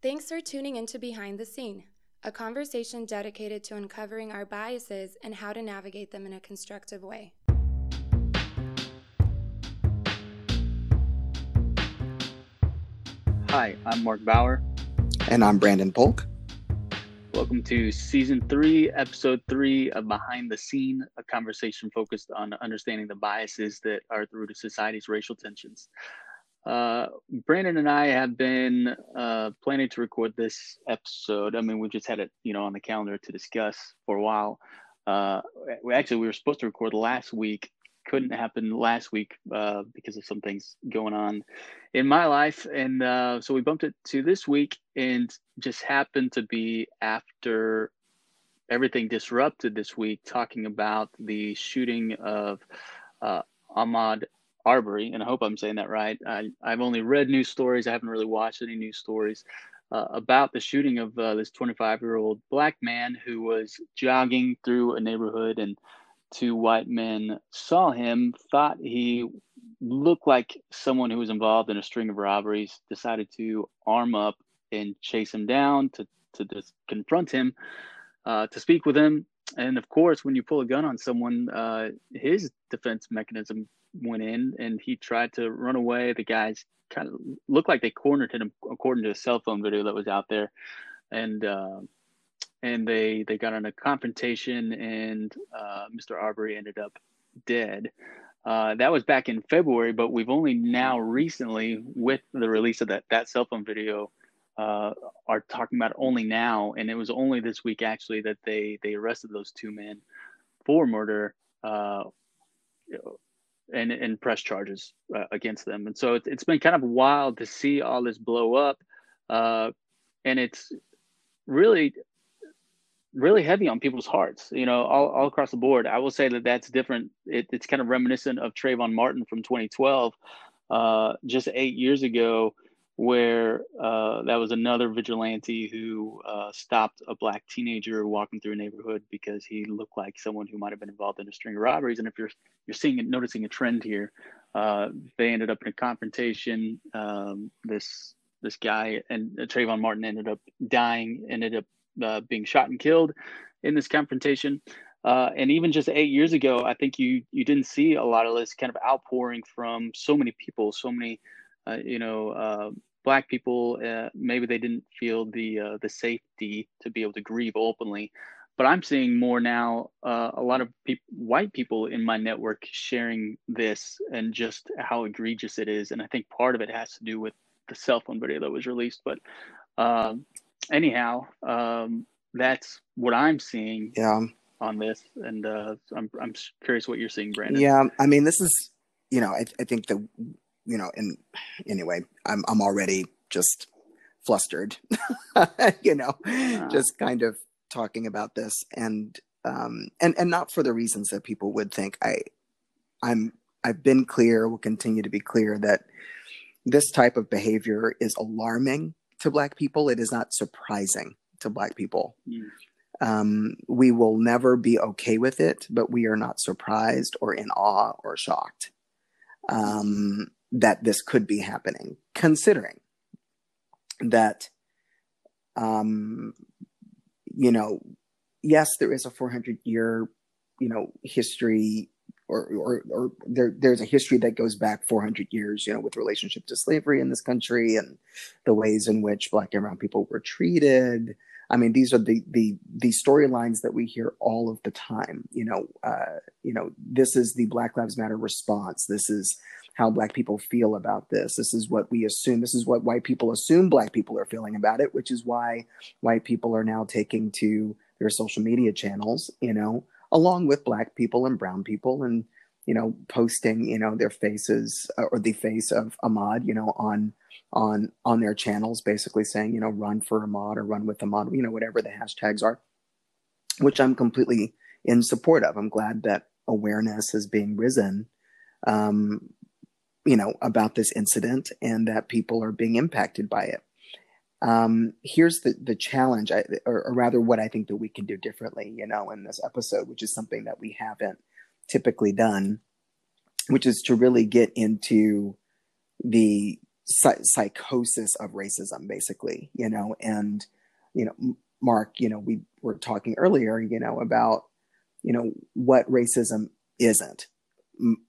Thanks for tuning into Behind the Scene, a conversation dedicated to uncovering our biases and how to navigate them in a constructive way. Hi, I'm Mark Bauer. And I'm Brandon Polk. Welcome to season three, episode three of Behind the Scene, a conversation focused on understanding the biases that are at the root of society's racial tensions. Uh, Brandon and I have been uh, planning to record this episode. I mean, we just had it, you know, on the calendar to discuss for a while. Uh, we actually we were supposed to record last week, couldn't happen last week uh, because of some things going on in my life, and uh, so we bumped it to this week, and just happened to be after everything disrupted this week, talking about the shooting of Ahmaud Arbery, and I hope I'm saying that right. I, I've only read news stories; I haven't really watched any news stories. Uh, about the shooting of uh, this 25 year old black man who was jogging through a neighborhood and two white men saw him, thought he looked like someone who was involved in a string of robberies, decided to arm up and chase him down to, to just confront him, uh, to speak with him. And of course, when you pull a gun on someone, uh, his defense mechanism went in and he tried to run away. The guys kind of looked like they cornered him, according to a cell phone video that was out there. And uh, and they they got in a confrontation, and uh, Mr. Arbery ended up dead. Uh, that was back in February, but we've only now recently, with the release of that that cell phone video, uh, are talking about only now, and it was only this week actually that they they arrested those two men for murder uh, and and press charges uh, against them. And so it, has been kind of wild to see all this blow up, uh, and it's really really heavy on people's hearts, you know, all, all across the board. I will say that that's different. It, it's kind of reminiscent of Trayvon Martin from 2012, uh, just eight years ago, where uh, that was another vigilante who uh, stopped a black teenager walking through a neighborhood because he looked like someone who might have been involved in a string of robberies. And if you're you're seeing it, noticing a trend here, uh, they ended up in a confrontation. Um, this this guy and Trayvon Martin ended up dying, ended up uh, being shot and killed in this confrontation. Uh, and even just eight years ago, I think you you didn't see a lot of this kind of outpouring from so many people, so many, uh, you know, uh, black people. Uh, maybe they didn't feel the uh, the safety to be able to grieve openly. But I'm seeing more now. a lot of pe- white people in my network sharing this and just how egregious it is. And I think part of it has to do with the cell phone video that was released. But um, anyhow, um, that's what I'm seeing. Yeah. On this, and uh, I'm I'm curious what you're seeing, Brandon. Yeah, I mean, this is, you know, I I think the, you know, and anyway, I'm I'm already just flustered, you know, just kind of talking about this, and um, and and not for the reasons that people would think. I, I'm I've been clear, will continue to be clear that this type of behavior is alarming to Black people. It is not surprising to Black people. Mm. Um, we will never be okay with it, but we are not surprised or in awe or shocked um, that this could be happening, considering that, um, you know, yes, there is a 400 year, you know, history or, or, or there, there's a history that goes back 400 years, you know, with relationship to slavery in this country and the ways in which black and brown people were treated. I mean, these are the, the, the storylines that we hear all of the time. You know, uh, you know, this is the Black Lives Matter response. This is how black people feel about this. This is what we assume. This is what white people assume black people are feeling about it, which is why white people are now taking to their social media channels, you know, along with black people and brown people and you know posting you know their faces uh, or the face of Ahmaud, you know on on on their channels basically saying you know run for Ahmaud or run with Ahmaud you know whatever the hashtags are which I'm completely in support of I'm glad that awareness is being risen um you know about this incident and that people are being impacted by it. Um, here's the the challenge, I, or, or, rather, what I think that we can do differently, you know, in this episode, which is something that we haven't typically done, which is to really get into the psychosis of racism, basically, you know, and, you know, Mark, you know, we were talking earlier, you know, about, you know, what racism isn't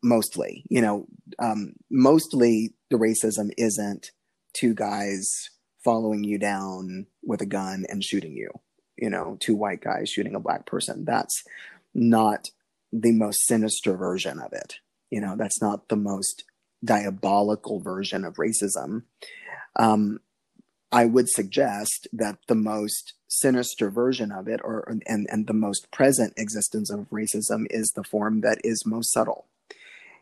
mostly, you know, um, mostly the racism isn't two guys following you down with a gun and shooting you, you know, two white guys shooting a black person. That's not the most sinister version of it. You know, that's not the most diabolical version of racism. Um, I would suggest that the most sinister version of it, or and and the most present existence of racism, is the form that is most subtle.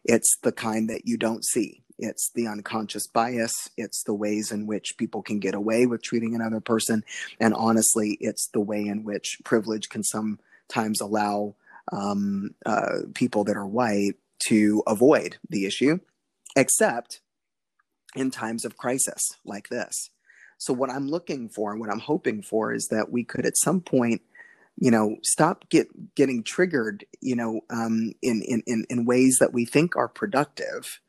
It's the kind that you don't see. It's the unconscious bias. It's the ways in which people can get away with treating another person, and honestly, it's the way in which privilege can sometimes allow um, uh, people that are white to avoid the issue, except in times of crisis like this. So, what I'm looking for and what I'm hoping for is that we could at some point, you know, stop get getting triggered, you know, um, in, in, in, ways that we think are productive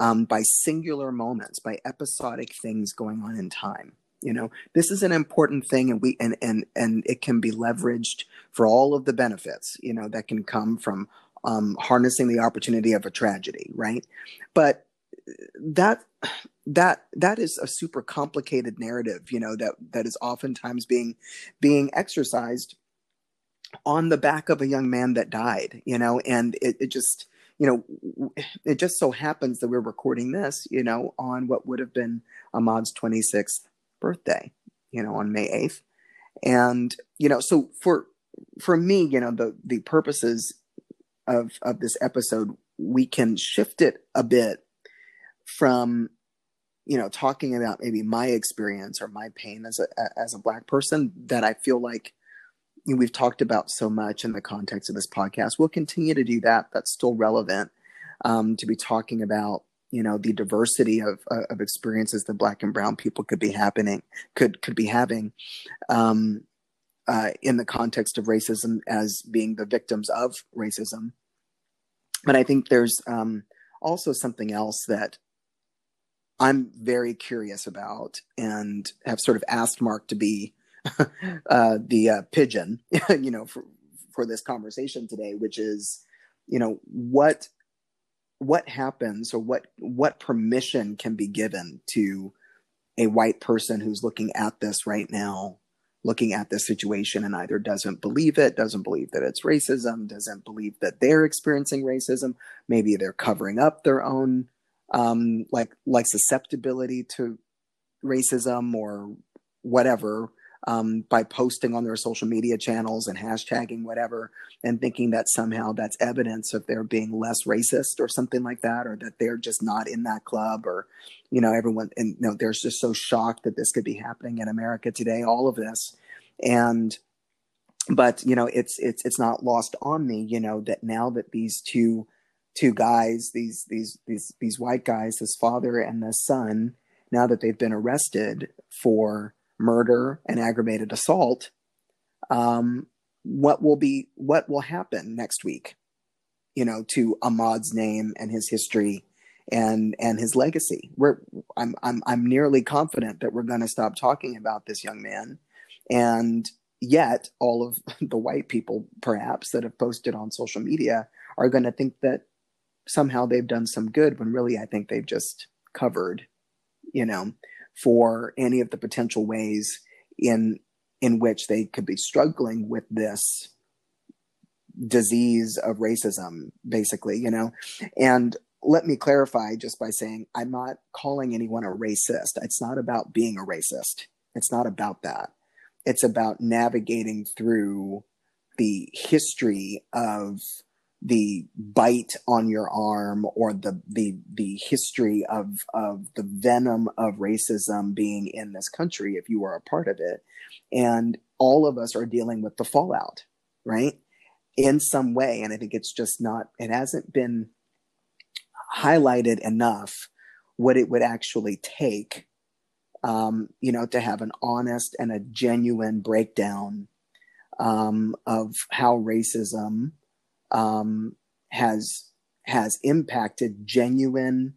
um, by singular moments, by episodic things going on in time. You know this is an important thing and we and and and it can be leveraged for all of the benefits you know that can come from um, harnessing the opportunity of a tragedy right? But that that that is a super complicated narrative you know that that is oftentimes being being exercised on the back of a young man that died you know and it, it just you know it just so happens that we're recording this you know on what would have been Ahmaud's 26th birthday, you know, on May 8th. And, you know, so for for me, you know, the the purposes of of this episode, we can shift it a bit from you know talking about maybe my experience or my pain as a as a black person that I feel like we've talked about so much in the context of this podcast. We'll continue to do that. That's still relevant um, to be talking about you know the diversity of uh, of experiences that black and brown people could be happening could could be having um, uh, in the context of racism as being the victims of racism but i think there's um, also something else that i'm very curious about and have sort of asked mark to be uh, the uh, pigeon you know for for this conversation today which is you know what what happens or what what permission can be given to a white person who's looking at this right now looking at this situation and either doesn't believe it doesn't believe that it's racism doesn't believe that they're experiencing racism maybe they're covering up their own um, like like susceptibility to racism or whatever um, by posting on their social media channels and hashtagging whatever and thinking that somehow that's evidence of their being less racist or something like that or that they're just not in that club or you know everyone and you know they're just so shocked that this could be happening in america today all of this. And but you know it's it's it's not lost on me you know that now that these two two guys these these these these white guys this father and this son now that they've been arrested for murder and aggravated assault um, what will be what will happen next week you know to Ahmaud's name and his history and and his legacy? We're i'm i'm, I'm nearly confident that we're going to stop talking about this young man. And yet all of the white people perhaps that have posted on social media are going to think that somehow they've done some good when really i think they've just covered you know for any of the potential ways in in which they could be struggling with this disease of racism basically you know? And let me clarify just by saying i'm not calling anyone a racist. It's not about being a racist. It's not about that. It's about navigating through the history of the bite on your arm or the the the history of of the venom of racism being in this country if you are a part of it. And all of us are dealing with the fallout right? In some way. And i think it's just not it hasn't been highlighted enough what it would actually take um, you know to have an honest and a genuine breakdown um, of how racism um, has has impacted genuine,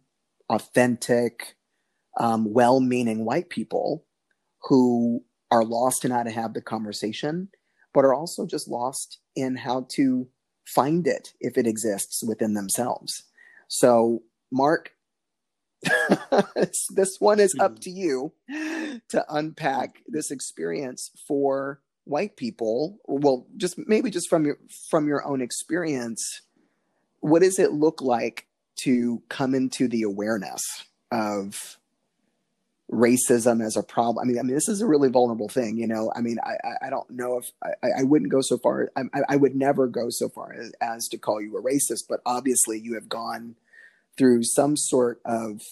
authentic, um, well-meaning white people who are lost in how to have the conversation, but are also just lost in how to find it if it exists within themselves. So, Mark, this one is up hmm. to you to unpack this experience for white people. Well, just maybe just from your from your own experience, what does it look like to come into the awareness of racism as a problem. I mean, I mean, this is a really vulnerable thing, you know. I mean, I, I don't know if I, I wouldn't go so far. I, I would never go so far as, as to call you a racist, but obviously, you have gone through some sort of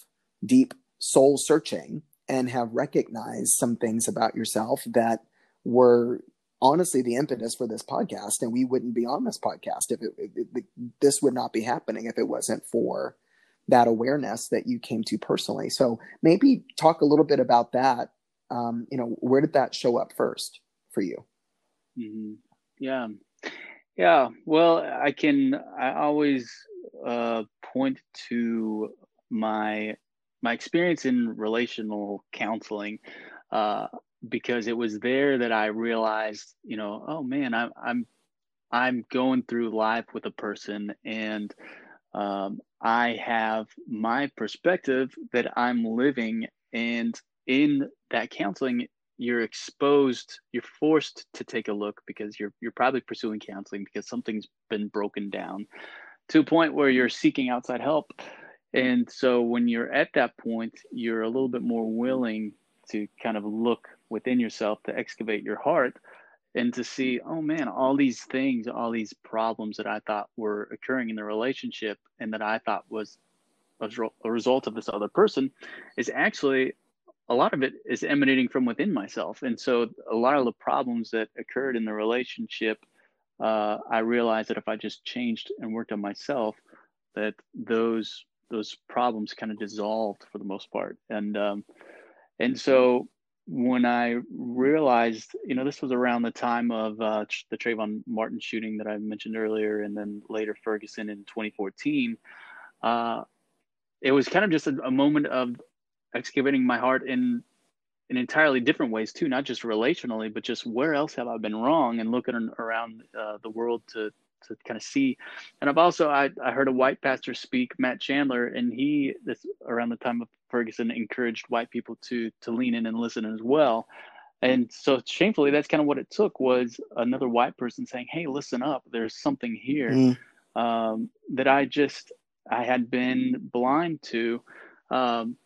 deep soul searching and have recognized some things about yourself that were honestly the impetus for this podcast. And we wouldn't be on this podcast if it, it, it this would not be happening if it wasn't for that awareness that you came to personally. So maybe talk a little bit about that. Um, you know, where did that show up first for you? Mm-hmm. Yeah, yeah. Well, I can. I always uh, point to my my experience in relational counseling uh, because it was there that I realized, you know, oh man, I'm I'm I'm going through life with a person and um, I have my perspective that I'm living, and in that counseling, you're exposed, you're forced to take a look because you're you're probably pursuing counseling because something's been broken down to a point where you're seeking outside help. And so when you're at that point, you're a little bit more willing to kind of look within yourself to excavate your heart and to see, oh man, all these things, all these problems that I thought were occurring in the relationship and that I thought was a result of this other person is actually a lot of it is emanating from within myself. And so a lot of the problems that occurred in the relationship, uh, I realized that if I just changed and worked on myself, that those those problems kind of dissolved for the most part. And um, and so when I realized, you know, this was around the time of uh, the Trayvon Martin shooting that I mentioned earlier, and then later Ferguson in 2014. Uh, it was kind of just a, a, moment of excavating my heart in in entirely different ways too, not just relationally, but just where else have I been wrong, and looking around uh, the world to to kind of see. And I've also I, I heard a white pastor speak, Matt Chandler, and he this around the time of Ferguson encouraged white people to to lean in and listen as well. And so shamefully, that's kind of what it took was another white person saying, "Hey, listen up. There's something here mm. um, that I just I had been blind to." Um,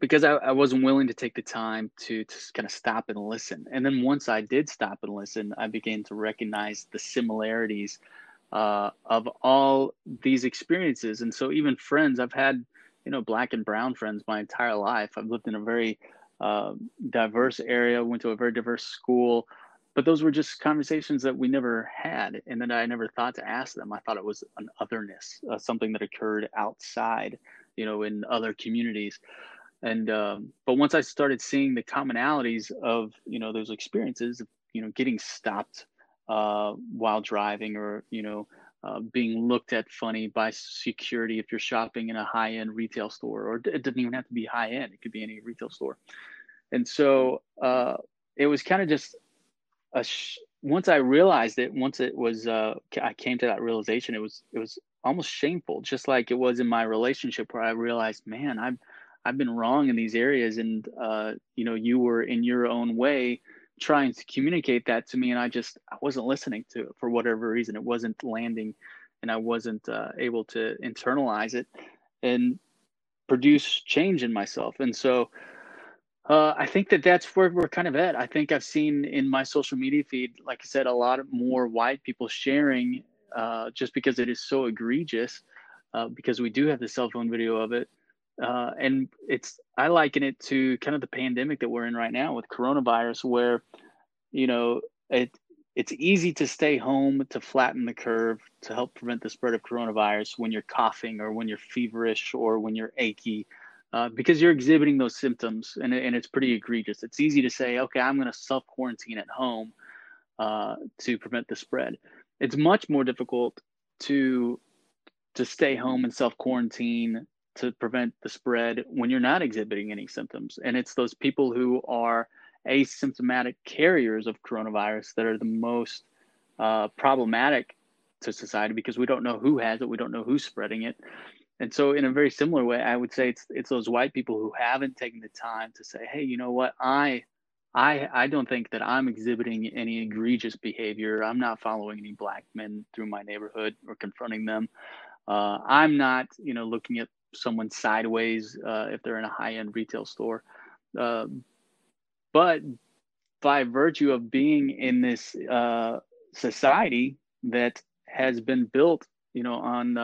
because I, I, wasn't willing to take the time to, to kind of stop and listen. And then once I did stop and listen, I began to recognize the similarities uh, of all these experiences. And so, even friends, I've had, you know, black and brown friends my entire life. I've lived in a very uh, diverse area, went to a very diverse school, but those were just conversations that we never had and that I never thought to ask them. I thought it was an otherness, uh, something that occurred outside, you know, in other communities and um, but once i started seeing the commonalities of you know those experiences you know getting stopped uh, while driving or you know uh, being looked at funny by security if you're shopping in a high-end retail store or it doesn't even have to be high-end it could be any retail store. And so uh, it was kind of just a sh- once i realized it once it was uh, i came to that realization it was it was almost shameful just like it was in my relationship where i realized man i'm I've been wrong in these areas, and uh, you know, you were in your own way trying to communicate that to me, and I just I wasn't listening to it for whatever reason. It wasn't landing, and I wasn't uh, able to internalize it and produce change in myself. And so, uh, I think that that's where we're kind of at. I think I've seen in my social media feed, like I said, a lot more white people sharing uh, just because it is so egregious. Uh, because we do have the cell phone video of it uh, and it's I liken it to kind of the pandemic that we're in right now with coronavirus, where you know it it's easy to stay home to flatten the curve to help prevent the spread of coronavirus when you're coughing or when you're feverish or when you're achy. Uh, because you're exhibiting those symptoms and, and it's pretty egregious. It's easy to say, okay, I'm going to self quarantine at home uh, to prevent the spread. It's much more difficult to to stay home and self quarantine to prevent the spread when you're not exhibiting any symptoms. And it's those people who are asymptomatic carriers of coronavirus that are the most uh, problematic to society because we don't know who has it, we don't know who's spreading it. And so, in a very similar way, I would say it's it's those white people who haven't taken the time to say, "Hey, you know what? I, I, I don't think that I'm exhibiting any egregious behavior. I'm not following any black men through my neighborhood or confronting them. Uh, I'm not, you know, looking at someone sideways uh, if they're in a high-end retail store. Uh, but by virtue of being in this uh, society that has been built, you know, on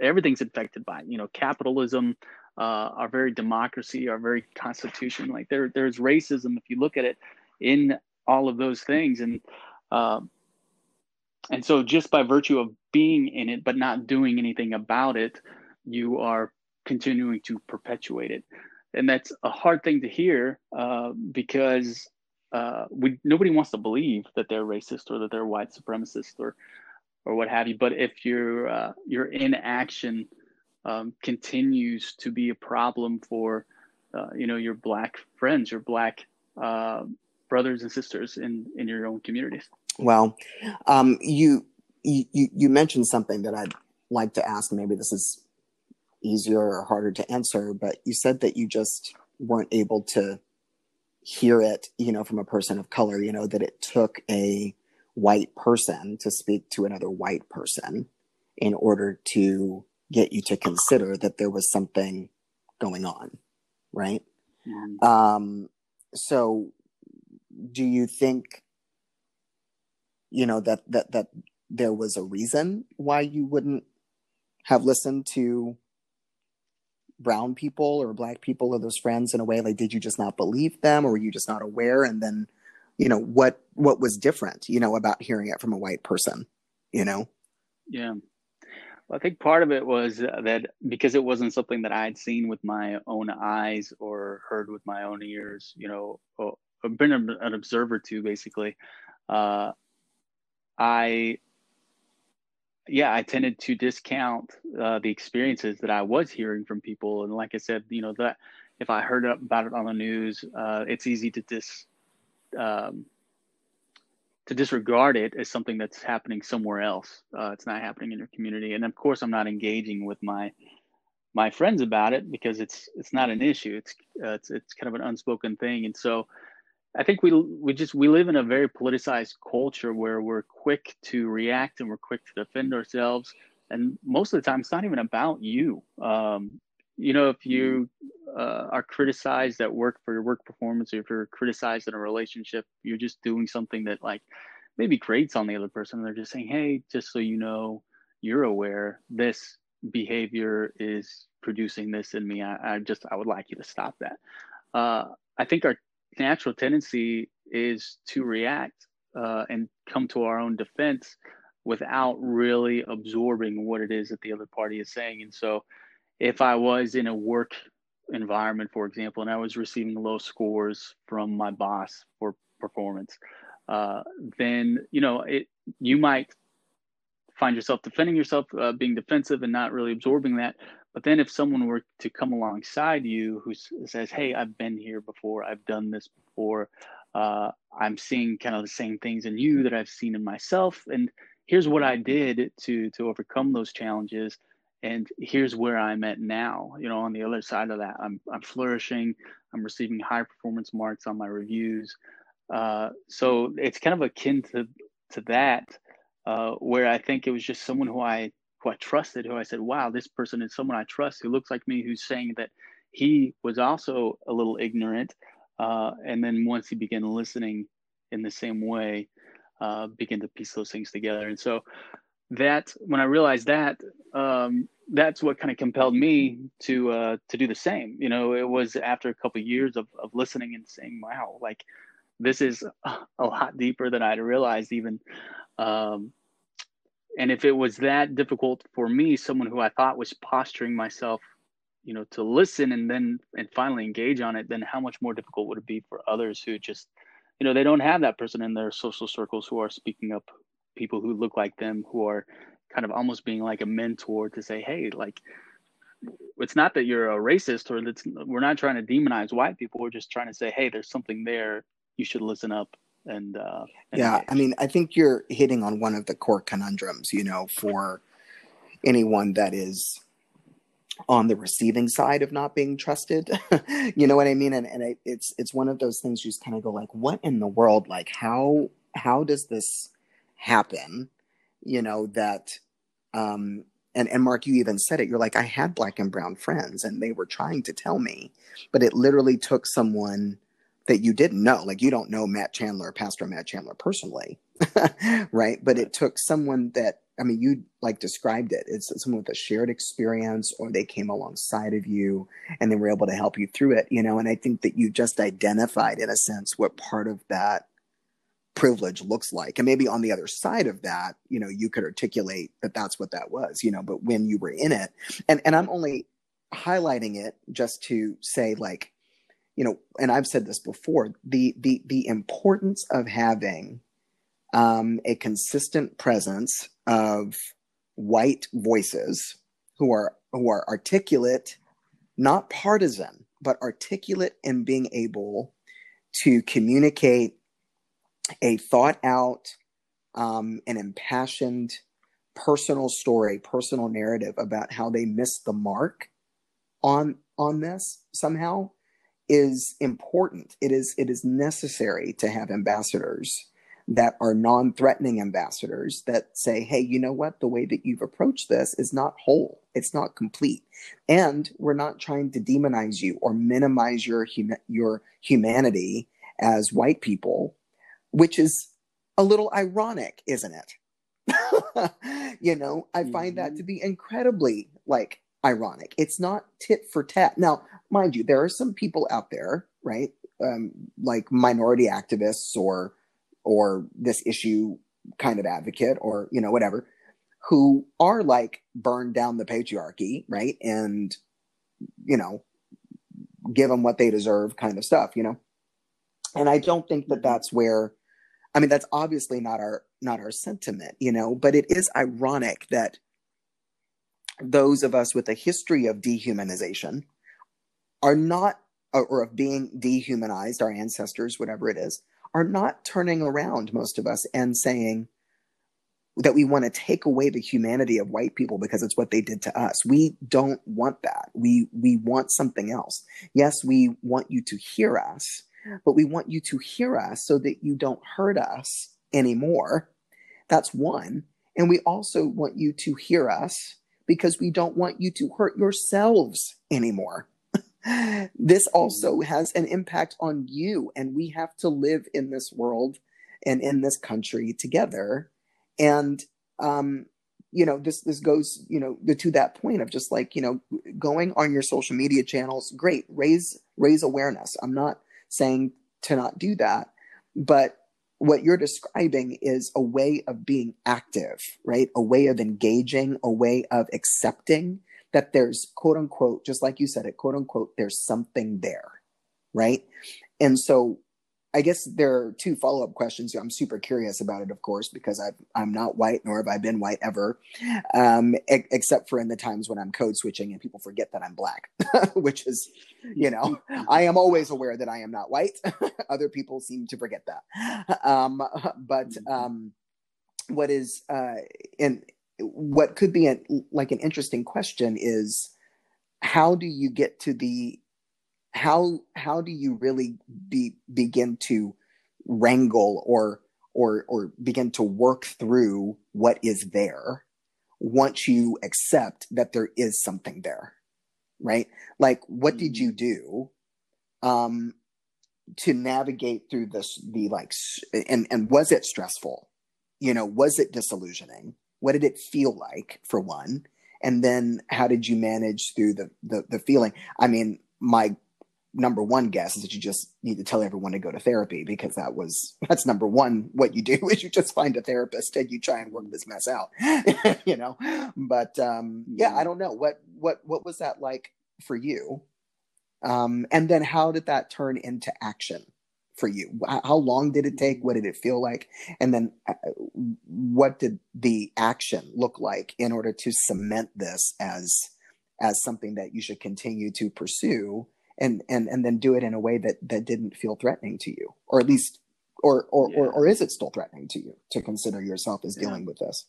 everything's infected by, you know, capitalism, uh, our very democracy, our very constitution. Like there, there's racism if you look at it in all of those things, and uh, and so just by virtue of being in it but not doing anything about it, you are continuing to perpetuate it, and that's a hard thing to hear uh, because uh, we nobody wants to believe that they're racist or that they're white supremacist or or what have you. But if your uh, your inaction um, continues to be a problem for uh, you know your black friends, your black uh, brothers and sisters in in your own communities. Well, um, you you you mentioned something that I'd like to ask. Maybe this is easier or harder to answer, but you said that you just weren't able to hear it, you know, from a person of color. You know that it took a white person to speak to another white person in order to get you to consider that there was something going on right mm-hmm. um so do you think you know that that that there was a reason why you wouldn't have listened to brown people or black people or those friends in a way like did you just not believe them or were you just not aware? And then you know what what was different you know about hearing it from a white person you know? Yeah. Well, I think part of it was that because it wasn't something that i'd seen with my own eyes or heard with my own ears, you know, or, been an observer to basically, uh, I, yeah, I tended to discount uh, the experiences that I was hearing from people. And like I said, you know, that if I heard about it on the news, uh, it's easy to dis, um, to disregard it as something that's happening somewhere else. Uh, it's not happening in your community, and of course, I'm not engaging with my my friends about it because it's it's not an issue. It's uh, it's it's kind of an unspoken thing, and so I think we we just we live in a very politicized culture where we're quick to react and we're quick to defend ourselves, and most of the time, it's not even about you. Um, you know, if you uh, are criticized at work for your work performance, or if you're criticized in a relationship, you're just doing something that like maybe grates on the other person. They're just saying, "Hey, just so you know, you're aware this behavior is producing this in me. I, I just I would like you to stop that." Uh, I think our natural tendency is to react uh, and come to our own defense without really absorbing what it is that the other party is saying, and so if I was in a work environment, for example, and I was receiving low scores from my boss for performance, uh, then you know it. You might find yourself defending yourself, uh, being defensive, and not really absorbing that. But then, if someone were to come alongside you who says, "Hey, I've been here before. I've done this before. Uh, I'm seeing kind of the same things in you that I've seen in myself, and here's what I did to to overcome those challenges." and here's where I'm at now. You know, on the other side of that, I'm I'm flourishing. I'm receiving high performance marks on my reviews. Uh, so it's kind of akin to to that, uh, where I think it was just someone who I who I trusted, who I said, "Wow, this person is someone I trust, who looks like me, who's saying that he was also a little ignorant." Uh, and then once he began listening in the same way, uh, begin to piece those things together. And so that when I realized that, um, that's what kind of compelled me to uh, to do the same. You know, it was after a couple of years of, of listening and saying, "Wow, like this is a lot deeper than I'd realized even." Um, and if it was that difficult for me, someone who I thought was posturing myself, you know, to listen and then and finally engage on it, then how much more difficult would it be for others who just, you know, they don't have that person in their social circles who are speaking up people who look like them who are kind of almost being like a mentor to say hey like it's not that you're a racist or that's we're not trying to demonize white people. We're just trying to say, hey, there's something there. You should listen up. And, uh, and yeah. I mean, I think you're hitting on one of the core conundrums, you know, for anyone that is on the receiving side of not being trusted. you know what I mean? And and it, it's it's one of those things you just kind of go like, what in the world? Like how how does this happen? You know that um and and Mark, you even said it. You're like, I had black and brown friends, and they were trying to tell me, but it literally took someone that you didn't know. Like you don't know Matt Chandler, Pastor Matt Chandler personally, right? But it took someone that I mean, you like described it. It's someone with a shared experience, or they came alongside of you and they were able to help you through it, you know. And I think that you just identified, in a sense, what part of that privilege looks like. And maybe on the other side of that, you know, you could articulate that that's what that was, you know. But when you were in it, and and I'm only highlighting it just to say, like, you know, and I've said this before, the the the importance of having um, a consistent presence of white voices who are who are articulate, not partisan, but articulate in being able to communicate a thought out, um, an impassioned personal story, personal narrative about how they missed the mark on on this somehow is important. It is it is necessary to have ambassadors that are non-threatening ambassadors that say hey you know what the way that you've approached this is not whole it's not complete and we're not trying to demonize you or minimize your hum- your humanity as white people which is a little ironic isn't it you know i find mm-hmm. that to be incredibly like ironic. It's not tit for tat. Now mind you there are some people out there right um, like minority activists or or this issue kind of advocate or you know whatever who are like burn down the patriarchy right and you know give them what they deserve kind of stuff you know? And i don't think that that's where i mean that's obviously not our not our sentiment you know but it is ironic that those of us with a history of dehumanization are not or of being dehumanized our ancestors whatever it is are not turning around, most of us, and saying that we want to take away the humanity of white people because it's what they did to us. We don't want that. We we want something else. Yes, we want you to hear us, but we want you to hear us so that you don't hurt us anymore. That's one. And we also want you to hear us because we don't want you to hurt yourselves anymore. This also mm-hmm. has an impact on you and we have to live in this world and in this country together. And um you know this this goes you know to that point of just like you know going on your social media channels great raise raise awareness. I'm not saying to not do that but what you're describing is a way of being active right a way of engaging a way of accepting that there's quote unquote, just like you said it, quote unquote, there's something there. Right. And so I guess there are two follow up questions. I'm super curious about it, of course, because i am not white, nor have I been white ever, um, e- except for in the times when I'm code switching and people forget that I'm black, which is, you know, I am always aware that I am not white. Other people seem to forget that. Um, but mm-hmm. um, what is, uh, in, what could be a, like an interesting question is how do you get to the how how do you really be begin to wrangle or or or begin to work through what is there once you accept that there is something there right? Like what did you mm-hmm. do um to navigate through this the like and and was it stressful? You know was it disillusioning? What did it feel like for one? And then how did you manage through the, the the, feeling? I mean my number one guess is that you just need to tell everyone to go to therapy because that was that's number one what you do is you just find a therapist and you try and work this mess out you know but um yeah i don't know what what what was that like for you um and then how did that turn into action for you? How long did it take? What did it feel like? And then uh, what did the action look like in order to cement this as as something that you should continue to pursue and and and then do it in a way that that didn't feel threatening to you or at least or or, yeah. or, or is it still threatening to you to consider yourself as dealing yeah. with this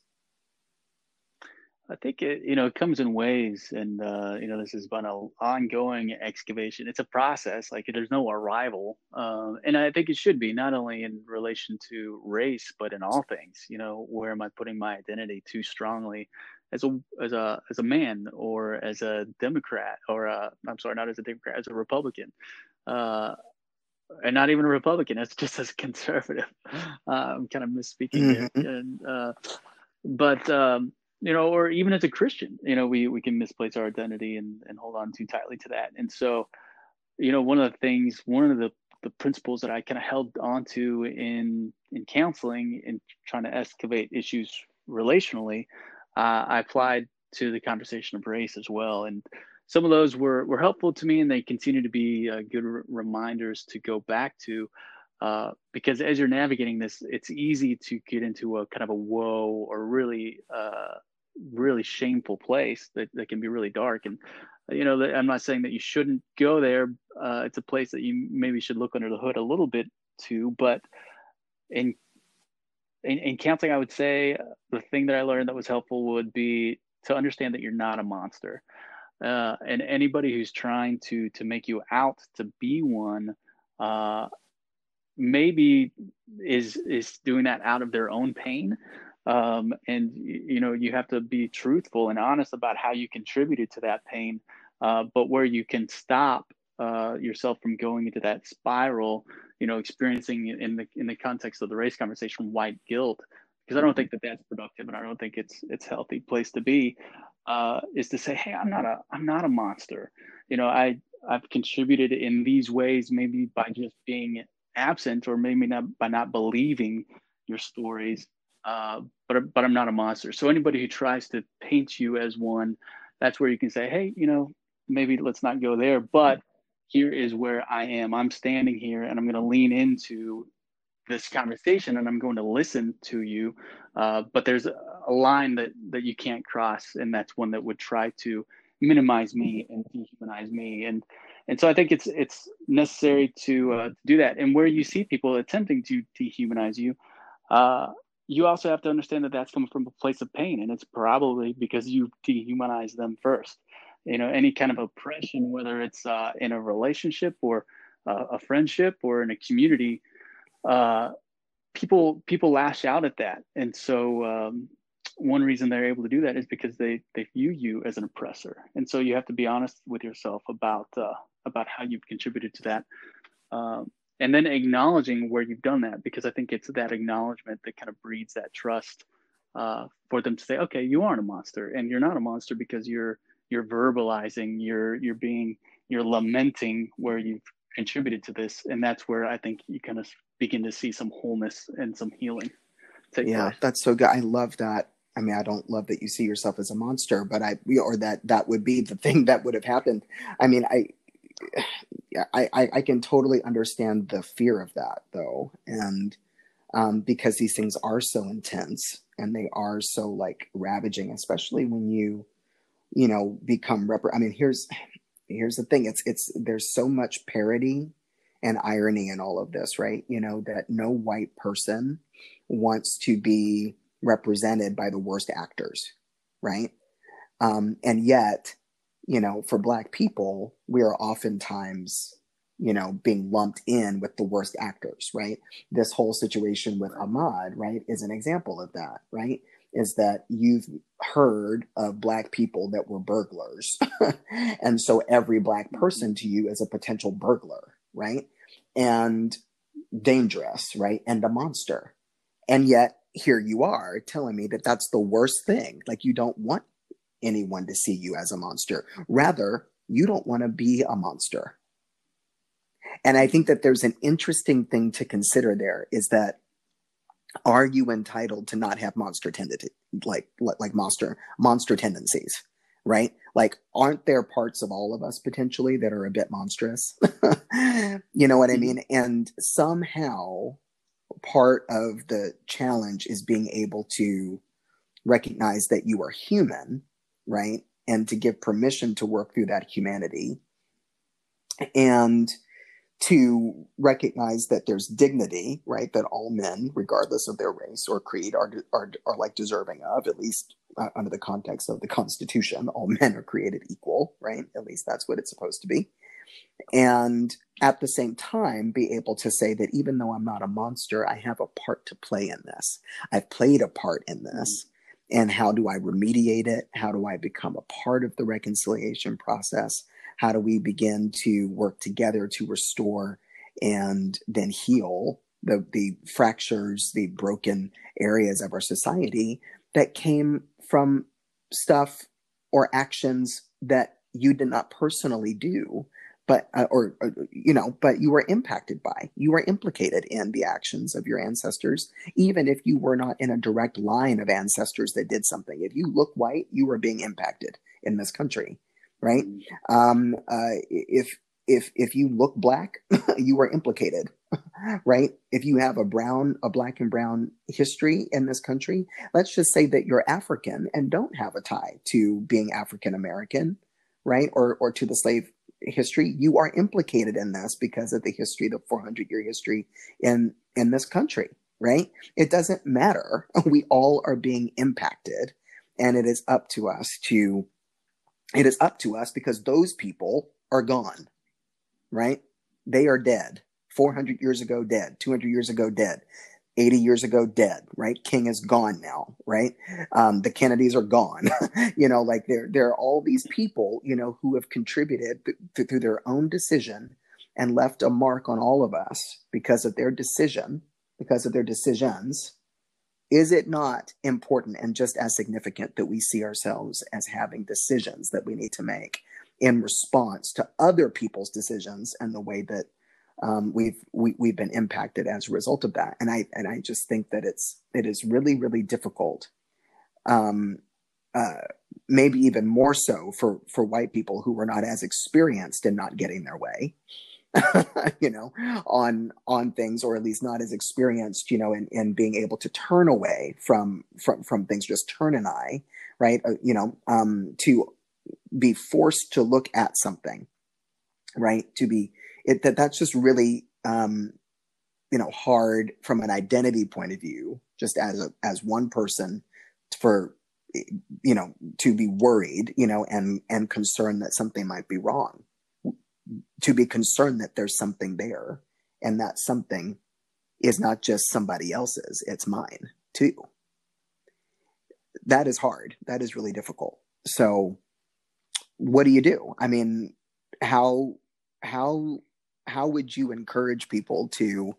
I think it, you know, it comes in waves, and uh, you know, this has been an ongoing excavation. It's a process. Like there's no arrival, um, and I think it should be not only in relation to race, but in all things. You know, where am I putting my identity too strongly, as a as a as a man, or as a Democrat, or a, I'm sorry, not as a Democrat, as a Republican. Uh, and not even a Republican. It's just as a conservative. Uh, I'm kind of misspeaking mm-hmm. here, and, uh, but um, you know, or even as a Christian, you know, we we can misplace our identity and and hold on too tightly to that. And so, you know, one of the things, one of the the principles that I kind of held onto in in counseling and trying to excavate issues relationally, uh, I applied to the conversation of race as well. And some of those were were helpful to me, and they continue to be uh, good reminders to go back to. Uh, because as you're navigating this, it's easy to get into a kind of a whoa or really uh, really shameful place that, that can be really dark and you know i'm not saying that you shouldn't go there uh, it's a place that you maybe should look under the hood a little bit too but in, in in counseling i would say the thing that i learned that was helpful would be to understand that you're not a monster. Uh, and anybody who's trying to to make you out to be one uh, maybe is is doing that out of their own pain. Um, and you know you have to be truthful and honest about how you contributed to that pain uh, but where you can stop uh, yourself from going into that spiral you know experiencing in the in the context of the race conversation white guilt because i don't think that that's productive and i don't think it's it's healthy place to be uh, is to say hey i'm not a i'm not a monster you know i i've contributed in these ways maybe by just being absent or maybe not by not believing your stories uh, but but I'm not a monster. So anybody who tries to paint you as one, that's where you can say, hey, you know, maybe let's not go there. But here is where I am. I'm standing here, and I'm going to lean into this conversation, and I'm going to listen to you. Uh, but there's a, line that that you can't cross, and that's one that would try to minimize me and dehumanize me and and so I think it's it's necessary to uh, do that. And where you see people attempting to dehumanize you, uh, you also have to understand that that's coming from a place of pain and it's probably because you dehumanize them first you know any kind of oppression whether it's uh, in a relationship or uh, a friendship or in a community uh, people people lash out at that. And so um, one reason they're able to do that is because they they view you as an oppressor. And so you have to be honest with yourself about uh, about how you've contributed to that um, and then acknowledging where you've done that because i think it's that acknowledgement that kind of breeds that trust uh, for them to say okay you aren't a monster and you're not a monster because you're you're verbalizing you're you're being you're lamenting where you've contributed to this and that's where i think you kind of begin to see some wholeness and some healing yeah place. that's so good i love that I mean, I don't love that you see yourself as a monster, but I, or that that would be the thing that would have happened. I mean, I, I, I, I can totally understand the fear of that though, and um, because these things are so intense and they are so like ravaging, especially when you, you know, become rep. I mean, here's here's the thing: it's it's there's so much parody and irony in all of this, right? You know that no white person wants to be represented by the worst actors, right? Um, and yet you know, for black people, we are oftentimes, you know, being lumped in with the worst actors, right? This whole situation with Ahmaud right, is an example of that, right? Is that you've heard of black people that were burglars. and so every black mm-hmm. person to you is a potential burglar, right? And dangerous, right? And a monster. And yet here you are telling me that that's the worst thing. Like you don't want anyone to see you as a monster. Rather, you don't want to be a monster. And I think that there's an interesting thing to consider there is that are you entitled to not have monster tendency like like monster monster tendencies right? Like aren't there parts of all of us potentially that are a bit monstrous? You know what i mm-hmm. mean? And somehow part of the challenge is being able to recognize that you are human right? And to give permission to work through that humanity. And to recognize that there's dignity, right? That all men, regardless of their race or creed, are are, are like deserving of, at least uh, under the context of the Constitution. All men are created equal, right? At least that's what it's supposed to be. And at the same time, be able to say that even though I'm not a monster, I have a part to play in this. I've played a part in this. And how do I remediate it? How do I become a part of the reconciliation process? How do we begin to work together to restore and then heal the, the fractures, the broken areas of our society that came from stuff or actions that you did not personally do but uh, or, or, you know but you were impacted by you were implicated in the actions of your ancestors even if you were not in a direct line of ancestors that did something. If you look white you were being impacted in this country right? Um, uh, if if if you look black, you are implicated, right? If you have a brown, a black and brown history in this country, let's just say that you're African and don't have a tie to being African American, right? Or or to the slave history, you are implicated in this because of the history, the 400 year history in in this country, right? It doesn't matter. We all are being impacted, and it is up to us to it is up to us because those people are gone, right? They are dead. 400 years ago, dead. 200 years ago, dead. 80 years ago, dead, right? King is gone now, right? Um, the Kennedys are gone. you know, like there, there are all these people, you know, who have contributed th- th- through their own decision and left a mark on all of us because of their decision, because of their decisions is it not important and just as significant that we see ourselves as having decisions that we need to make in response to other people's decisions and the way that um, we've we, have we have been impacted as a result of that? And i and i just think that it's it is really really difficult um, uh, maybe even more so for for white people who were not as experienced in not getting their way you know, on on things, or at least not as experienced, you know, in, in being able to turn away from from from things, just turn an eye, right? Uh, you know, um, to be forced to look at something, right? To be it that that's just really um, you know hard from an identity point of view, just as a as one person for you know to be worried, you know, and and concerned that something might be wrong to be concerned that there's something there and that something is not just somebody else's, it's mine too. That is hard. That is really difficult. So what do you do? I mean, how how how would you encourage people to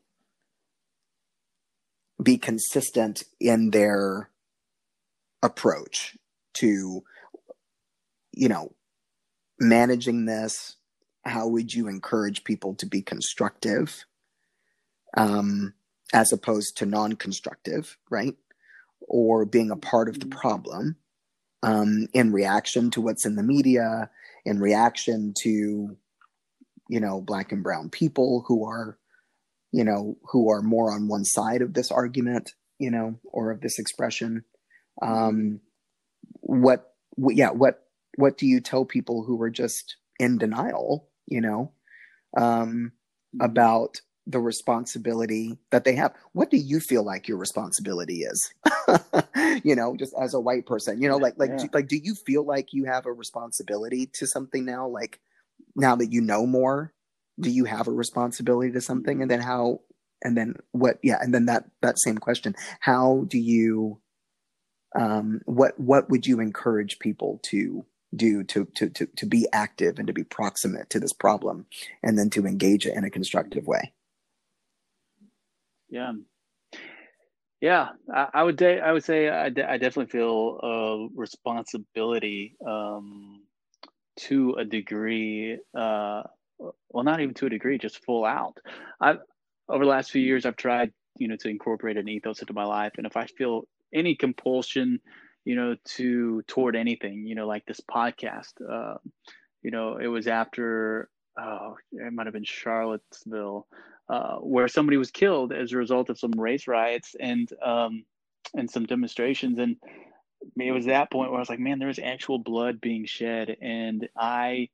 be consistent in their approach to you know managing this how would you encourage people to be constructive um, as opposed to non-constructive right? Or being a part of the mm-hmm. problem um, in reaction to what's in the media in reaction to you know black and brown people who are you know who are more on one side of this argument you know or of this expression. Um what yeah what what do you tell people who are just in denial you know, um, mm-hmm. about the responsibility that they have. What do you feel like your responsibility is? you know, just as a white person, you know, like like yeah. do, like do you feel like you have a responsibility to something now? Like now that you know more, do you have a responsibility to something? And then how? And then what? Yeah, and then that that same question: How do you? Um, what what would you encourage people to do to, to, to, to be active and to be proximate to this problem and then to engage it in a constructive way. Yeah. Yeah, I, I would. De- I would say I, de- I definitely feel a responsibility um, to a degree. Uh, well, not even to a degree, just full out. I've over the last few years, I've tried, you know, to incorporate an ethos into my life, and if I feel any compulsion you know, to toward anything, you know, like this podcast. Uh, you know, it was after, oh, it might have been Charlottesville, uh, where somebody was killed as a result of some race riots and um, and some demonstrations. And it was that point where I was like, man, there's actual blood being shed, and I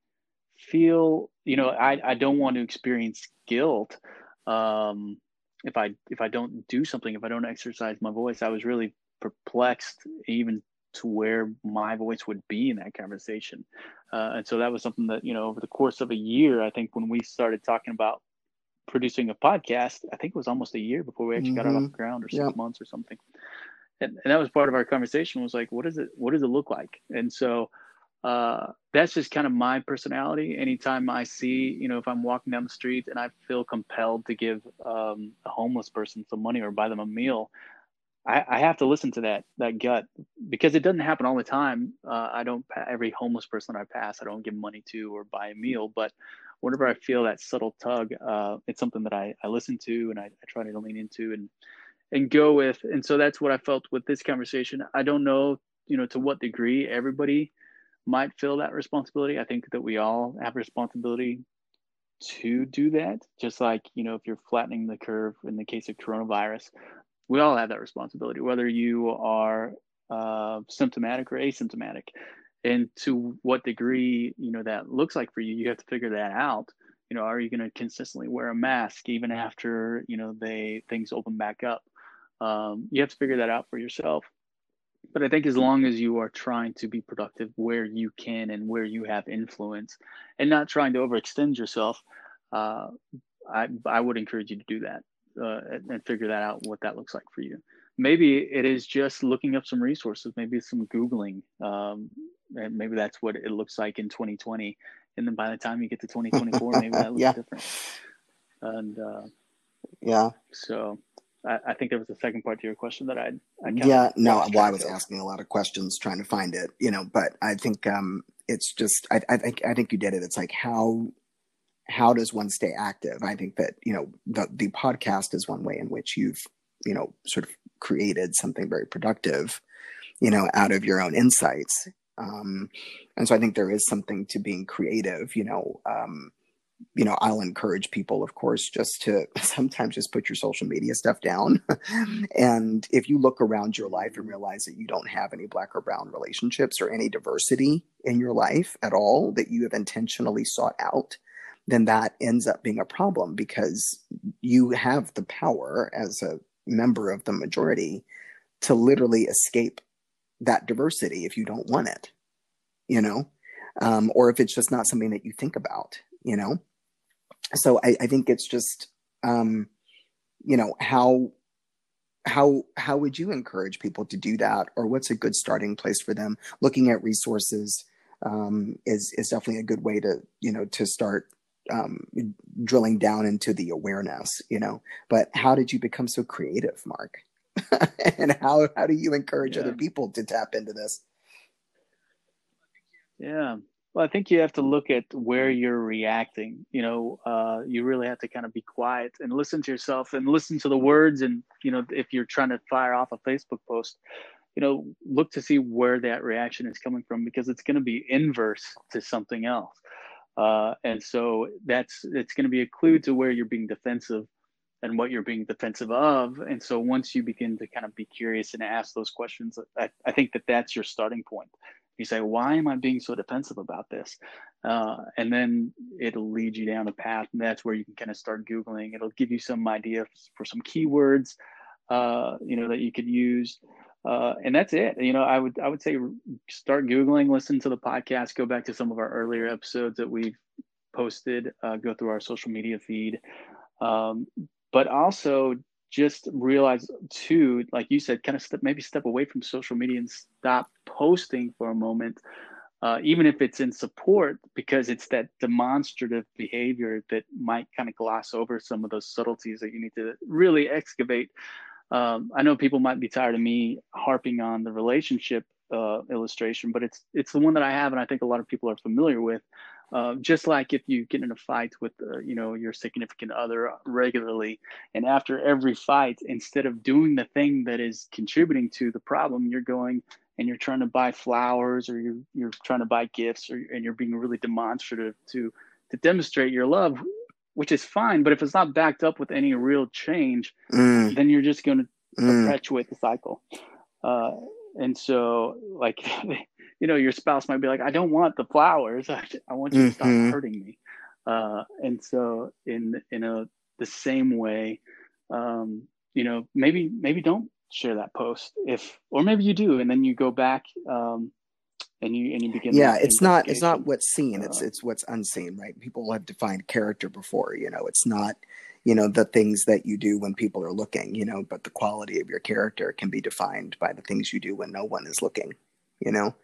feel, you know, I I don't want to experience guilt. Um, if I if I don't do something, if I don't exercise my voice, I was really perplexed even to where my voice would be in that conversation. Uh, and so that was something that, you know, over the course of a year, I think when we started talking about producing a podcast, I think it was almost a year before we actually mm-hmm. got it off mm-hmm. the ground or six months or something. And, and that was part of our conversation was like, what is it, what does it look like? And so uh, that's just kind of my personality. Anytime I see, you know, if I'm walking down the street and I feel compelled to give um, a homeless person some money or buy them a meal, I, I, have to listen to that that gut because it doesn't happen all the time. Uh, I don't every homeless person I pass, I don't give money to or buy a meal. But whenever I feel that subtle tug, uh, it's something that I, I listen to and I, I try to lean into and and go with. And so that's what I felt with this conversation. I don't know, you know, to what degree everybody might feel that responsibility. I think that we all have responsibility to do that. Just like, you know, if you're flattening the curve in the case of coronavirus, we all have that responsibility, whether you are uh, symptomatic or asymptomatic. And to what degree, you know, that looks like for you, you have to figure that out. You know, are you going to consistently wear a mask even after, you know, they things open back up? Um, you have to figure that out for yourself. But I think as long as you are trying to be productive where you can and where you have influence and not trying to overextend yourself, uh, I, I would encourage you to do that uh, and figure that out what that looks like for you. Maybe it is just looking up some resources, maybe some Googling, um, and maybe that's what it looks like in 2020. And then by the time you get to 2024, maybe that looks yeah. different. And uh, yeah, so I, I, think there was a second part to your question that I, I yeah, no, well, I was asking a lot of questions trying to find it, you know, but I think um, it's just, I, I think, I think you did it. It's like how how does one stay active? I think that, you know, the, the podcast is one way in which you've, you know, sort of created something very productive, you know, out of your own insights. Um, and so I think there is something to being creative, you know, um, you know, I'll encourage people, of course, just to sometimes just put your social media stuff down. and if you look around your life and realize that you don't have any black or brown relationships or any diversity in your life at all that you have intentionally sought out, then that ends up being a problem because you have the power as a member of the majority to literally escape that diversity if you don't want it, you know, um, or if it's just not something that you think about, you know. So I, I think it's just, um, you know, how how how would you encourage people to do that, or what's a good starting place for them? Looking at resources um, is is definitely a good way to you know to start um, drilling down into the awareness, you know. But how did you become so creative, Mark? and how how do you encourage yeah. other people to tap into this? Yeah. Well, I think you have to look at where you're reacting. You know, uh, you really have to kind of be quiet and listen to yourself and listen to the words. And, you know, if you're trying to fire off a Facebook post, you know, look to see where that reaction is coming from because it's going to be inverse to something else. Uh, and so that's it's going to be a clue to where you're being defensive and what you're being defensive of. And so once you begin to kind of be curious and ask those questions, I, I think that that's your starting point. You say, why am I being so defensive about this? Uh, and then it'll lead you down a path. And that's where you can kind of start Googling. It'll give you some idea for some keywords, uh, you know, that you could use uh, and that's it. You know, I would I would say start googling, listen to the podcast, go back to some of our earlier episodes that we've posted, uh, go through our social media feed, um, but also just realize too, like you said, kind of step maybe step away from social media and stop posting for a moment. Uh, even if it's in support, because it's that demonstrative behavior that might kind of gloss over some of those subtleties that you need to really excavate um, I know people might be tired of me harping on the relationship uh, illustration, but it's it's the one that I have, and I think a lot of people are familiar with. Uh, just like if you get in a fight with uh, you know your significant other regularly, and after every fight, instead of doing the thing that is contributing to the problem, you're going and you're trying to buy flowers or you're you're trying to buy gifts, or, and you're being really demonstrative to to demonstrate your love which is fine. But if it's not backed up with any real change, mm. then you're just going to mm. perpetuate the cycle. Uh, and so like you know your spouse might be like i don't want the flowers i, I want you to stop Mhm. hurting me uh, and so in in a the same way um, you know maybe maybe don't share that post if or maybe you do and then you go back um, and you and you begin yeah it's not it's not what's seen it's Uh, it's what's unseen right? People have defined character before you know? It's not you know the things that you do when people are looking you know but the quality of your character can be defined by the things you do when no one is looking you know?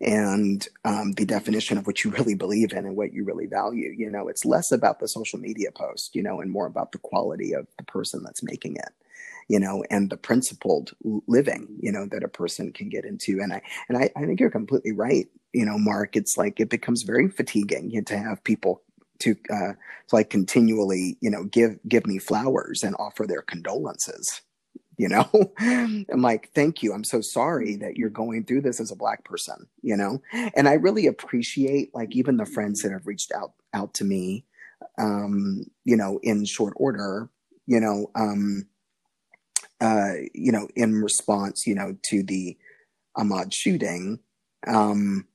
And um, the definition of what you really believe in and what you really value you know? It's less about the social media post you know and more about the quality of the person that's making it you know and the principled living you know that a person can get into and i and I, I think you're completely right. You know, Mark, it's like it becomes very fatiguing you know, to have people to uh, to like continually, you know, give give me flowers and offer their condolences. You know, I'm like, thank you. I'm so sorry that you're going through this as a black person. You know, and I really appreciate like even the friends that have reached out out to me, um, you know, in short order. You know, um, uh, you know, in response, you know, to the Ahmaud shooting, um,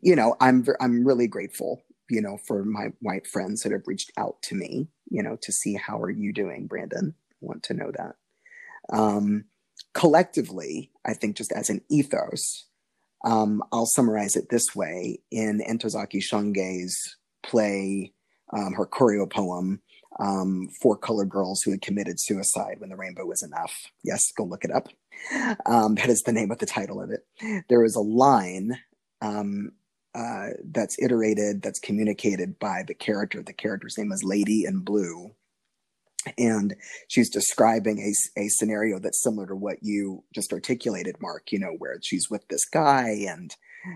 you know, I'm I'm really grateful, you know, for my white friends that have reached out to me, you know, to see how are you doing, Brandon. I want to know that. Um, collectively, I think just as an ethos, um, I'll summarize it this way: in Ntozake Shange's play, um, her choreo poem, um, For Colored Girls Who Had Committed Suicide When the Rainbow Was Enough. Yes, go look it up. Um, that is the name of the title of it. There is a line um, uh, that's iterated, that's communicated by the character. The character's name is Lady in Blue. And she's describing a, a scenario that's similar to what you just articulated, Mark, you know, where she's with this guy and,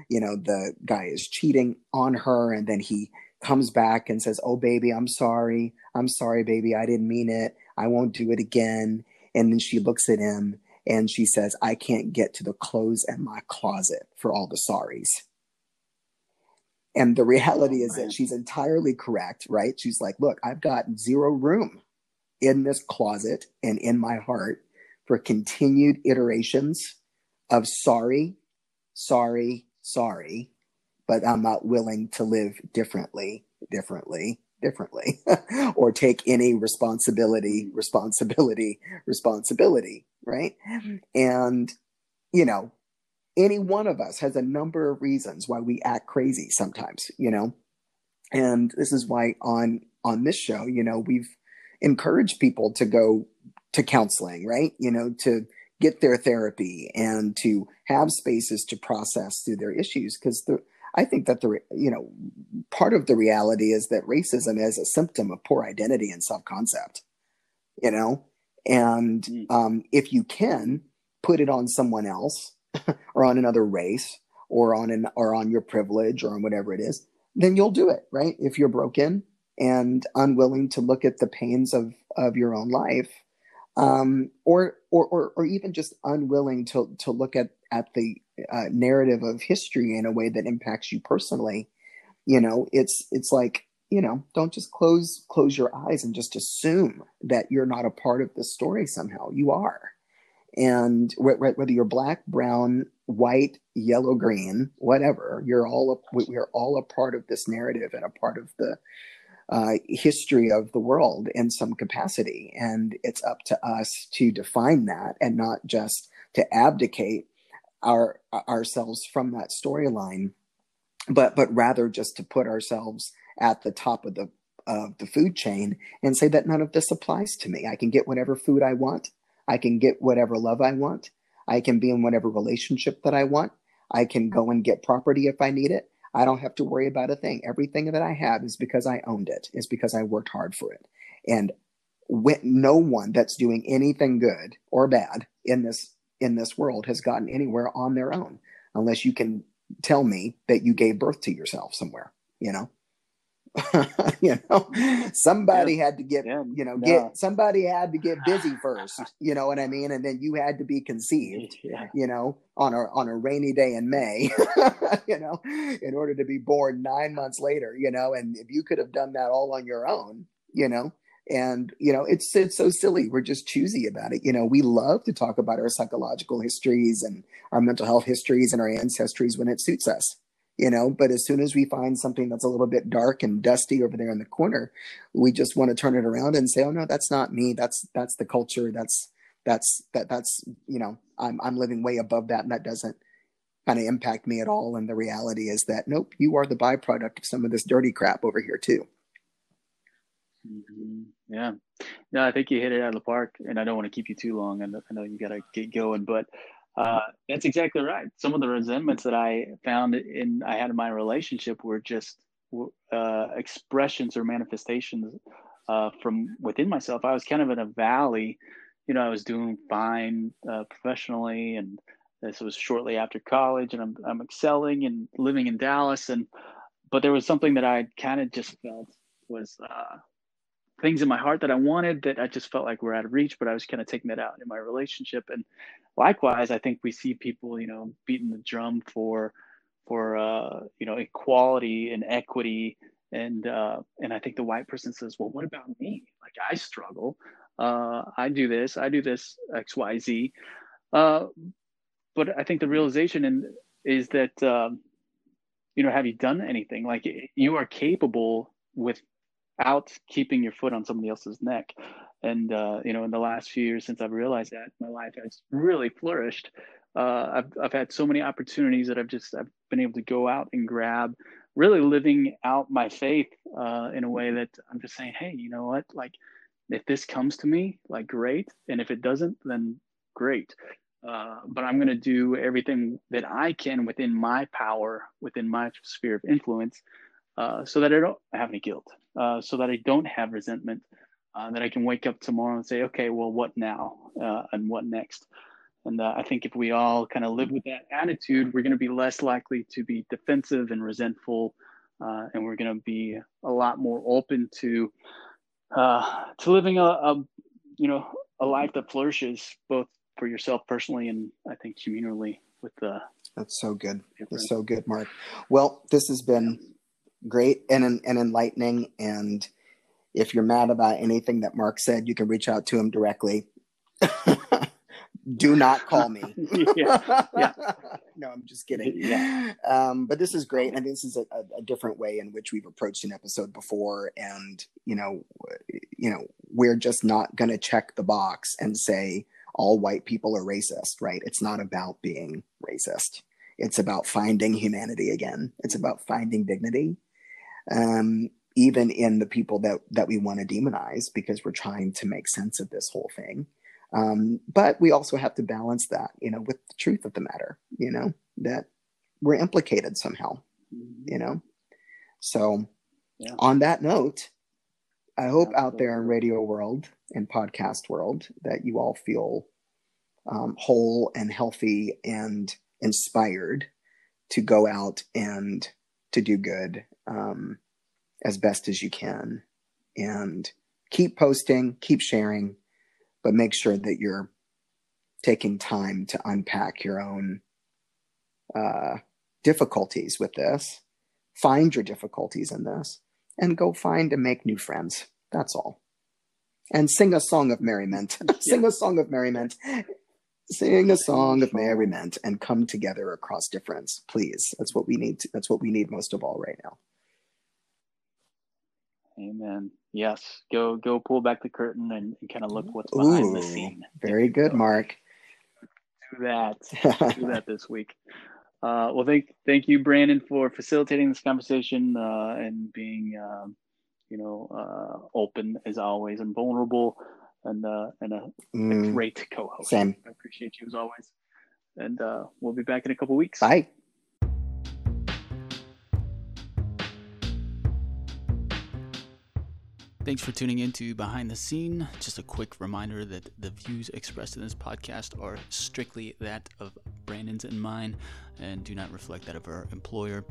you know, the guy is cheating on her and then he comes back and says, Oh, baby, I'm sorry. I'm sorry, baby. I didn't mean it. I won't do it again. And then she looks at him and she says, I can't get to the clothes in my closet for all the sorries. And the reality Oh, is that she's entirely correct, right? She's like, Look, I've got zero room in this closet and in my heart for continued iterations of sorry, sorry, sorry, but I'm not willing to live differently, differently, differently, or take any responsibility, responsibility, responsibility, right? Mm-hmm. And, you know, any one of us has a number of reasons why we act crazy sometimes, you know? And this is why on on this show, you know, we've encouraged people to go to counseling, right? You know, to get their therapy and to have spaces to process through their issues because the I think that the you know part of the reality is that racism is a symptom of poor identity and self concept, you know, and Mm. um, if you can put it on someone else or on another race or on an or on your privilege or on whatever it is, then you'll do it, right? If you're broken and unwilling to look at the pains of of your own life, um, or, or or or even just unwilling to to look at at the uh, narrative of history in a way that impacts you personally, you know, it's it's like you know, don't just close close your eyes and just assume that you're not a part of the story somehow. You are and wh- wh- whether you're black, brown, white, yellow, green, whatever, you're all a, we are all a part of this narrative and a part of the uh, history of the world in some capacity, and it's up to us to define that and not just to abdicate our ourselves from that storyline, but but rather just to put ourselves at the top of the of the food chain and say that none of this applies to me. I can get whatever food I want. I can get whatever love I want. I can be in whatever relationship that I want. I can go and get property if I need it. I don't have to worry about a thing. Everything that I have is because I owned it, is because I worked hard for it. And when, no one that's doing anything good or bad in this in this world has gotten anywhere on their own, unless you can tell me that you gave birth to yourself somewhere. You know, you know, somebody had to get Yeah, you know no. get somebody had to get busy first. You know what I mean? And then you had to be conceived Yeah. you know, on a on a rainy day in May, you know, in order to be born nine months later, you know, and if you could have done that all on your own, you know, and you know it's it's so silly. We're just choosy about it. You know we love to talk about our psychological histories and our mental health histories and our ancestries when it suits us you know? But as soon as we find something that's a little bit dark and dusty over there in the corner we just want to turn it around and say oh no that's not me. That's that's the culture. That's that's that that's you know i'm i'm living way above that and that doesn't kind of impact me at all. And the reality is that nope you are the byproduct of some of this dirty crap over here too. Mm-hmm. Yeah, no, I think you hit it out of the park, and I don't want to keep you too long. I know, I know you got to get going, but uh, that's exactly right. Some of the resentments that I found in I had in my relationship were just uh, expressions or manifestations uh, from within myself. I was kind of in a valley. You know, I was doing fine uh, professionally, and this was shortly after college, and I'm I'm excelling and living in Dallas, and but there was something that I kind of just felt was uh, things in my heart that I wanted that I just felt like were out of reach, but I was kind of taking that out in my relationship. And likewise, I think we see people, you know, beating the drum for for uh, you know equality and equity, and uh, and I think the white person says, well, what about me? Like I struggle. Uh, I do this. I do this X Y Z. Uh, but I think the realization in, is that um, you know, have you done anything? Like you are capable with out keeping your foot on somebody else's neck. And uh, you know, in the last few years since I've realized that, my life has really flourished. Uh, I've I've had so many opportunities that I've just I've been able to go out and grab, really living out my faith uh, in a way that I'm just saying, hey, you know what, like if this comes to me, like great, and if it doesn't, then great. Uh, but I'm going to do everything that I can within my power, within my sphere of influence, uh, so that I don't have any guilt, uh, so that I don't have resentment, uh, that I can wake up tomorrow and say, okay, well, what now uh, and what next? And uh, I think if we all kind of live with that attitude, we're going to be less likely to be defensive and resentful, and we're going to be a lot more open to to living a, a, you know a life that flourishes both for yourself personally and I think communally with the. That's so good. That's so good, Mark. Well, this has been great and, and enlightening. And if you're mad about anything that Mark said, you can reach out to him directly. Do not call me. yeah. yeah. no, I'm just kidding. Yeah. Um, but this is great. I think this is a, a, different way in which we've approached an episode before. And, you know, you know, we're just not going to check the box and say all white people are racist, right? It's not about being racist. It's about finding humanity again. It's about finding dignity um, even in the people that that we want to demonize because we're trying to make sense of this whole thing. Um, but we also have to balance that, you know, with the truth of the matter, you know, that we're implicated somehow, you know. So, yeah. on that note, I hope out there in radio world and podcast world that you all feel um, whole and healthy and inspired to go out and to do good um, as best as you can and keep posting, keep sharing, but make sure that you're taking time to unpack your own uh, difficulties with this. Find your difficulties in this and go find and make new friends. That's all. And sing a song of merriment. sing a song of merriment. Sing a song of merriment and come together across difference, please. That's what we need. To, that's what we need most of all right now. Amen. Yes. Go go pull back the curtain and, and kind of look what's behind Ooh, the scene. Very good, Mark. Do that. Do that this week. Uh, well, thank thank you, Brandon, for facilitating this conversation uh, and being, um, you know, uh, open as always and vulnerable, and uh, and a, mm, a great co-host. Same. I appreciate you as always, and uh, we'll be back in a couple weeks. Bye. Thanks for tuning in to Behind the Scene. Just a quick reminder that the views expressed in this podcast are strictly that of Brandon's and mine and do not reflect that of our employer.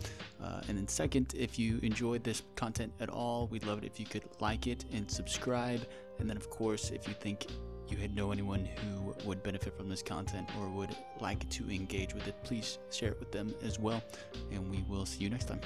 Uh, and then, second, if you enjoyed this content at all, we'd love it if you could like it and subscribe. And then, of course, if you think you know anyone who would benefit from this content or would like to engage with it, please share it with them as well. And we will see you next time.